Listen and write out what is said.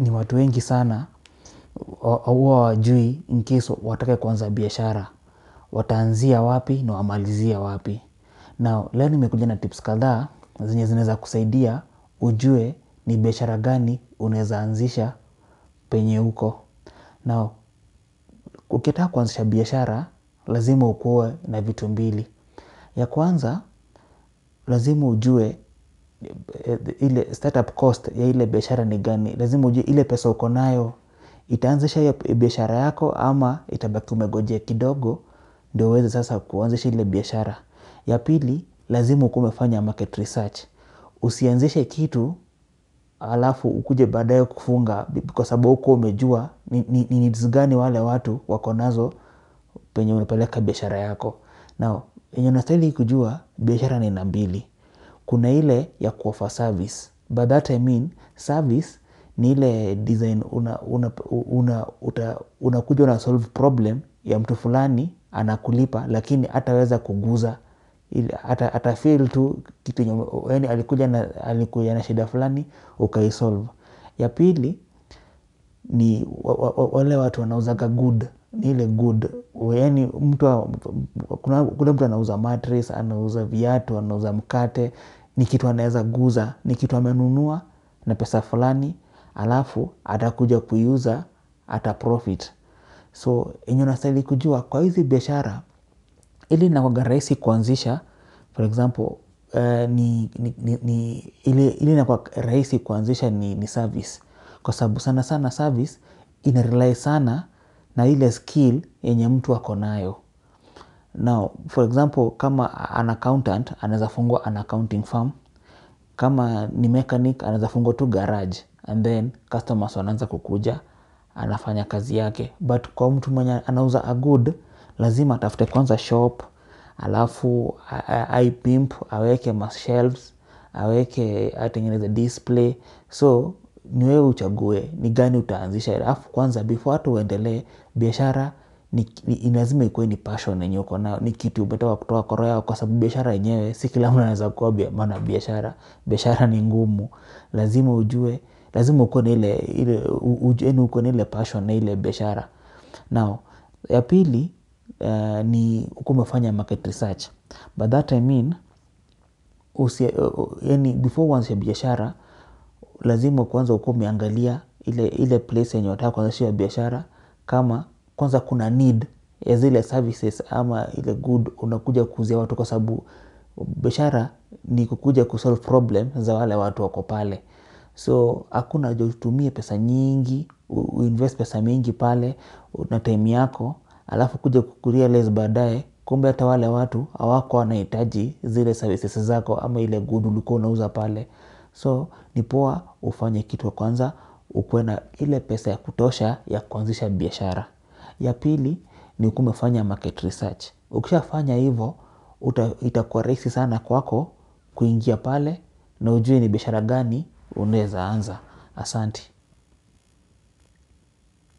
ni watu wengi sana huwa hawajui in watake kuanza biashara. Wataanzia wapi na wamalizia wapi. Na leo nimekuja na tips kadhaa zenye zinaweza kusaidia ujue ni biashara gani unaweza anzisha penye uko. Na ukitaka kuanzisha biashara lazima ukuwe na vitu mbili. Ya kwanza lazima ujue ile startup cost ya ile biashara ni gani. Lazima ujue ile pesa uko nayo itaanzisha hiyo biashara yako ama itabaki umegojea kidogo ndio uweze sasa kuanzisha ile biashara. Ya pili lazima ukuwe umefanya market research. Usianzishe kitu alafu ukuje baadaye kufunga kwa sababu hukuwa umejua ni needs gani wale watu wako nazo penye unapeleka biashara yako. Na yenye unastahili kujua biashara ni mbili. Kuna ile ya kuoffer service. By that I mean service ni ile design unakuja unasolve problem ya mtu fulani anakulipa lakini hataweza kuguza. Atafeel tu kitu yani alikuja na, alikuja na shida fulani ukaisolve. Ya pili ni wale watu wanauzaga good. Ni ile good yani, mtu kuna mtu anauza mattress, anauza viatu, anauza mkate. Ni kitu anaweza guza. Ni kitu amenunua na pesa fulani alafu atakuja kuiuza ataprofit. So yenye unastahili kujua kwa hizi biashara ili inakuwanga rahisi kuanzisha for example ile inakuwa rahisi kuanzisha ni service. Kwa sababu sana sana service inarely sana na ile skill yenye mtu ako nayo. Now for example kama an accountant anaweza fungua an accounting firm. Kama ni mechanic anaweza fungua tu garage and then customers wanaanza kukuja anafanya kazi yake. But kwa mtu mwenye anauza a good lazima atafute kwanza shop alafu aipimp, aweke mashelves, aweke atengeneze display. So ni wewe uchague ni gani utaanzisha alafu kwanza before hata uendelee biashara lazima ikuwe ni passion yenye uko nayo. Ni kitu umetoka kutoa kwa roho kwa sababu biashara yenyewe si kila mtu anaweza kuwa mwana Biashara ni ngumu. Lazima ujue lazima ukuwe na ile passion na ile biashara. Now ya pili ni ukuwe umefanya market research. By that I mean yaani before uanze biashara lazima kwanza ukuwe umeangalia ile place yenye unataka kuanzisha biashara. Kama kwanza kuna need ya zile services ama ile good unakuja kuuzia watu kwa sababu biashara ni kukuja kusolve problem za wale watu wako pale. So hakuna utumie pesa nyingi, uinvest pesa mingi pale na time yako halafu ukuje kurealize baadaye kumbe hata wale watu hawakuwa wanahitaji zile services zako ama ile good ulikuwa unauza pale. So ni poa ufanye kitu kwanza ukuwe na ile pesa ya kutosha ya kuanzisha biashara. Ya pili ni umefanya market research. Ukishafanya hivo itakuwa rahisi sana kwako kuingia pale na ujue ni biashara gani unaweza anza. Asanti.